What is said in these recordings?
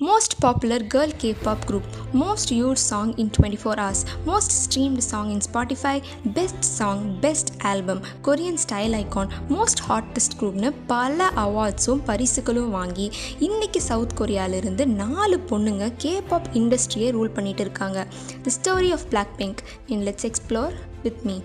Most popular girl girl of group most most song in twenty four hours, most streamed song in Spotify best song best album Korean style icon most hottest குரூப்னு பல அவார்ட்ஸும் பரிசுகளும் வாங்கி இன்றைக்கி south கொரியாவிலிருந்து நாலு பொண்ணுங்க kebab இண்டஸ்ட்ரியை rule பண்ணிகிட்டு இருக்காங்க the story of Blackpink in let's explore with me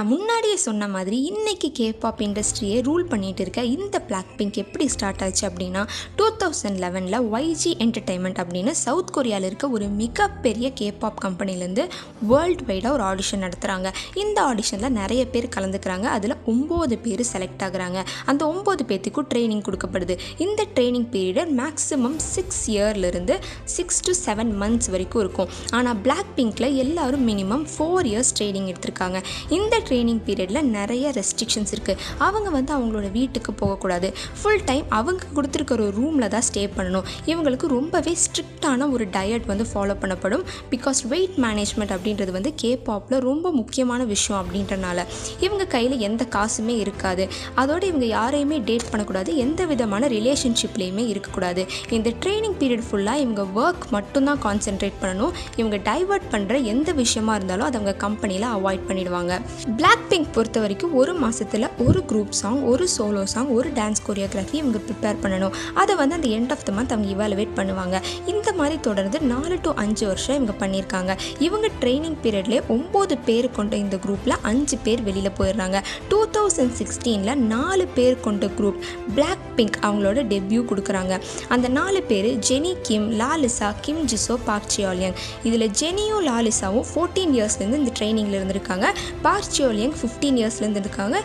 நான் முன்னாடியே சொன்ன மாதிரி இன்னைக்கு கேபாப் இண்டஸ்ட்ரியை ரூல் பண்ணிகிட்டு இருக்க இந்த பிளாக் பிங்க் எப்படி ஸ்டார்ட் ஆச்சு அப்படின்னா டூ தௌசண்ட் லெவனில் ஒய்ஜி என்டர்டைன்மெண்ட் அப்படின்னு சவுத் கொரியாவில் இருக்க ஒரு மிகப்பெரிய கேபாப் கம்பெனிலேருந்து வேர்ல்டு வைடாக ஒரு ஆடிஷன் நடத்துகிறாங்க இந்த ஆடிஷனில் நிறைய பேர் கலந்துக்கிறாங்க. அதில் ஒம்பது பேர் செலக்ட் ஆகுறாங்க. அந்த ஒம்பது பேர்த்துக்கும் ட்ரைனிங் கொடுக்கப்படுது. இந்த ட்ரைனிங் பீரியட் மேக்ஸிமம் சிக்ஸ் இயர்லேருந்து சிக்ஸ் டு செவன் மந்த்ஸ் வரைக்கும் இருக்கும். ஆனால் பிளாக் பிங்க்கில் எல்லோரும் மினிமம் ஃபோர் இயர்ஸ் ட்ரைனிங் எடுத்திருக்காங்க. இந்த ட்ரைனிங் பீரியடில் நிறைய ரெஸ்ட்ரிக்ஷன்ஸ் இருக்குது அவங்க வந்து அவங்களோட வீட்டுக்கு போகக்கூடாது. ஃபுல் டைம் அவங்க கொடுத்துருக்கிற ஒரு ரூமில் தான் ஸ்டே பண்ணணும். இவங்களுக்கு ரொம்பவே ஸ்ட்ரிக்டான ஒரு டயட் வந்து ஃபாலோ பண்ணப்படும். பிகாஸ் வெயிட் மேனேஜ்மெண்ட் அப்படின்றது வந்து கே பாப்பில் ரொம்ப முக்கியமான விஷயம் அப்படின்றனால. இவங்க கையில் எந்த காசுமே இருக்காது. அதோடு இவங்க யாரையுமே டேட் பண்ணக்கூடாது. எந்த விதமான ரிலேஷன்ஷிப்லேயுமே இருக்கக்கூடாது. இந்த ட்ரைனிங் பீரியட் ஃபுல்லாக இவங்க ஒர்க் மட்டும்தான் கான்சென்ட்ரேட் பண்ணணும். இவங்க டைவர்ட் பண்ணுற எந்த விஷயமா இருந்தாலும் அதை அவங்க கம்பெனியில் அவாய்ட் பண்ணிடுவாங்க. பிளாக் பிங்க் பொறுத்த வரைக்கும் ஒரு மாதத்தில் ஒரு குரூப் சாங் ஒரு சோலோ சாங் ஒரு டான்ஸ் கொரியோகிராஃபி இவங்க ப்ரிப்பேர் பண்ணணும். அதை வந்து அந்த எண்ட் ஆஃப் த மந்த் அவங்க இவாலுவேட் பண்ணுவாங்க. இந்த மாதிரி தொடர்ந்து நாலு டு அஞ்சு வருஷம் இவங்க பண்ணியிருக்காங்க. இவங்க ட்ரைனிங் பீரியட்லேயே ஒம்பது பேர் கொண்ட இந்த குரூப்பில் அஞ்சு பேர் வெளியில் போயிடுறாங்க. டூ தௌசண்ட் சிக்ஸ்டீனில் நாலு பேர் கொண்ட குரூப் பிளாக் பிங்க் அவங்களோட டெபியூ கொடுக்குறாங்க. அந்த நாலு பேர் ஜெனி கிம் லாலிசா கிம் ஜிசோ பார்க் சியாலியங் இதில் ஜெனியும் லாலிசாவும் ஃபோர்டீன் இயர்ஸ்லேருந்து இந்த ட்ரைனிங்கில் இருந்திருக்காங்க. பார்க் சியோலியங் ஃபிஃப்டீன் இயர்ஸ்லேருந்து இருக்காங்க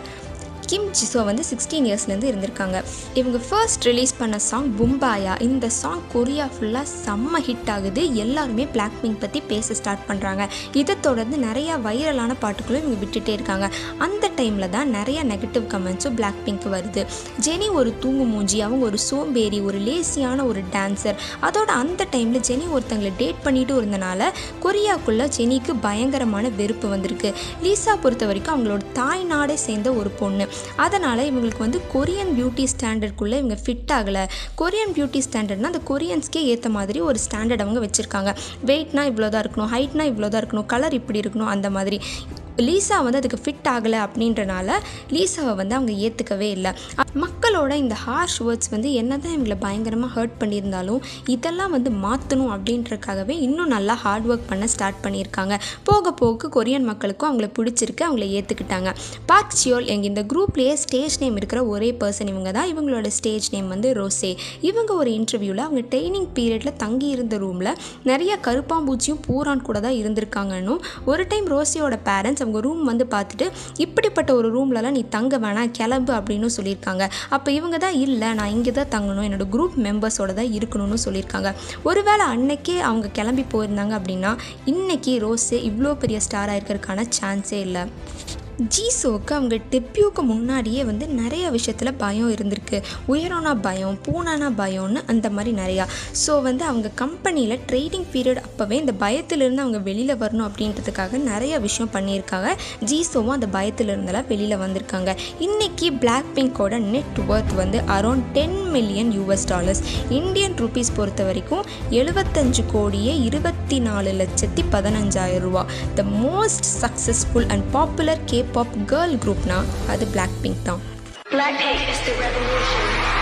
கிம் ஜிசோ வந்து சிக்ஸ்டீன் இயர்ஸ்லேருந்து இருந்திருக்காங்க. இவங்க ஃபர்ஸ்ட் ரிலீஸ் பண்ண சாங் பும்பாயா இந்த சாங் கொரியா ஃபுல்லாக செம்ம ஹிட் ஆகுது. எல்லாருமே பிளாக் பிங்க் பற்றி பேச ஸ்டார்ட் பண்ணுறாங்க இதை தொடர்ந்து நிறையா வைரலான பாட்டுகளும் இவங்க விட்டுட்டே இருக்காங்க. அந்த டைமில் தான் நிறைய நெகட்டிவ் கமெண்ட்ஸும் பிளாக் பிங்க் வருது. ஜெனி ஒரு தூங்கு மூஞ்சி அவங்க ஒரு சோம்பேறி ஒரு லேசியான ஒரு டான்சர் அதோட அந்த டைமில் ஜெனி ஒருத்தங்களை டேட் பண்ணிட்டு இருந்தனால கொரியாக்குள்ளே ஜெனிக்கு பயங்கரமான வெறுப்பு வந்திருக்கு. லீசா பொறுத்த வரைக்கும் அவங்களோட தாய் நாடே சேர்ந்த ஒரு பொண்ணு. அதனால் இவங்களுக்கு வந்து கொரியன் பியூட்டி ஸ்டாண்டர்ட்குள்ளே இவங்க ஃபிட் ஆகலை. கொரியன் பியூட்டி ஸ்டாண்டர்ட்னால் அந்த கொரியன்ஸ்க்கே ஏற்ற மாதிரி ஒரு ஸ்டாண்டர்ட் அவங்க வச்சுருக்காங்க. வெயிட்னா இவ்வளோ தான் இருக்கணும் ஹைட்னா இவ்வளோ தான் இருக்கணும் கலர் இப்படி இருக்கணும் அந்த மாதிரி. லீசா வந்து அதுக்கு ஃபிட் ஆகலை அப்படின்றனால லீசாவை வந்து அவங்க ஏற்றுக்கவே இல்லை. மக்களோட இந்த ஹார்ஷ் வேர்ட்ஸ் வந்து என்ன தான் இவங்களை பயங்கரமாக ஹர்ட் பண்ணியிருந்தாலும் இதெல்லாம் வந்து மாற்றணும் அப்படின்றக்காகவே இன்னும் நல்லா ஹார்ட் ஒர்க் பண்ண ஸ்டார்ட் பண்ணியிருக்காங்க. போக போக கொரியன் மக்களுக்கும் அவங்கள பிடிச்சிருக்கு அவங்கள ஏற்றுக்கிட்டாங்க பார்க் சியோல் எங்கள் இந்த குரூப்லேயே ஸ்டேஜ் நேம் இருக்கிற ஒரே பர்சன் இவங்க தான். இவங்களோட ஸ்டேஜ் நேம் வந்து ரோசே இவங்க ஒரு இன்டர்வியூவில் அவங்க ட்ரைனிங் பீரியடில் தங்கி இருந்த ரூமில் நிறைய கருப்பாம்பூச்சியும் பூரான் கூட தான் இருந்திருக்காங்கன்னு ஒரு டைம் ரோசியோட பேரண்ட்ஸ் அவங்க ரூம் வந்து பார்த்துட்டு இப்படிப்பட்ட ஒரு ரூம்லலாம் நீ தங்க வேணாம் கிளம்பு அப்படின்னு சொல்லியிருக்காங்க. அப்போ இவங்க தான் இல்லை நான் இங்கே தான் தங்கணும். என்னோடய குரூப் மெம்பர்ஸோட தான் இருக்கணும்னு சொல்லியிருக்காங்க. ஒருவேளை அன்னைக்கே அவங்க கிளம்பி போயிருந்தாங்க அப்படின்னா இன்றைக்கி ரோஸு இவ்வளோ பெரிய ஸ்டாராக இருக்கிறதுக்கான சான்ஸே இல்லை. ஜீசோவுக்கு அவங்க டெப்யூக்கு முன்னாடியே வந்து நிறைய விஷயத்தில் பயம் இருந்திருக்கு. உயரம்னா பயம் பூனானா பயம்னு அந்த மாதிரி நிறையா. ஸோ வந்து அவங்க கம்பெனியில் ட்ரைனிங் பீரியட் அப்போவே இந்த பயத்திலிருந்து அவங்க வெளியில் வரணும் அப்படின்றதுக்காக நிறைய விஷயம் பண்ணியிருக்காங்க. ஜீசோவும் அந்த பயத்திலிருந்தெல்லாம் வெளியில் வந்திருக்காங்க. இன்றைக்கி பிளாக் பிங்கோட நெட் ஒர்த் வந்து around ten million US dollars Indian rupees பொறுத்த வரைக்கும் எழுபத்தஞ்சு கோடியே இருபத்தி நாலு லட்சத்தி பதினஞ்சாயிரம் ரூபா. The most successful and popular K pop girl குரூப்னா அது பிளாக் பிங்க் தான். Blackpink is the revolution.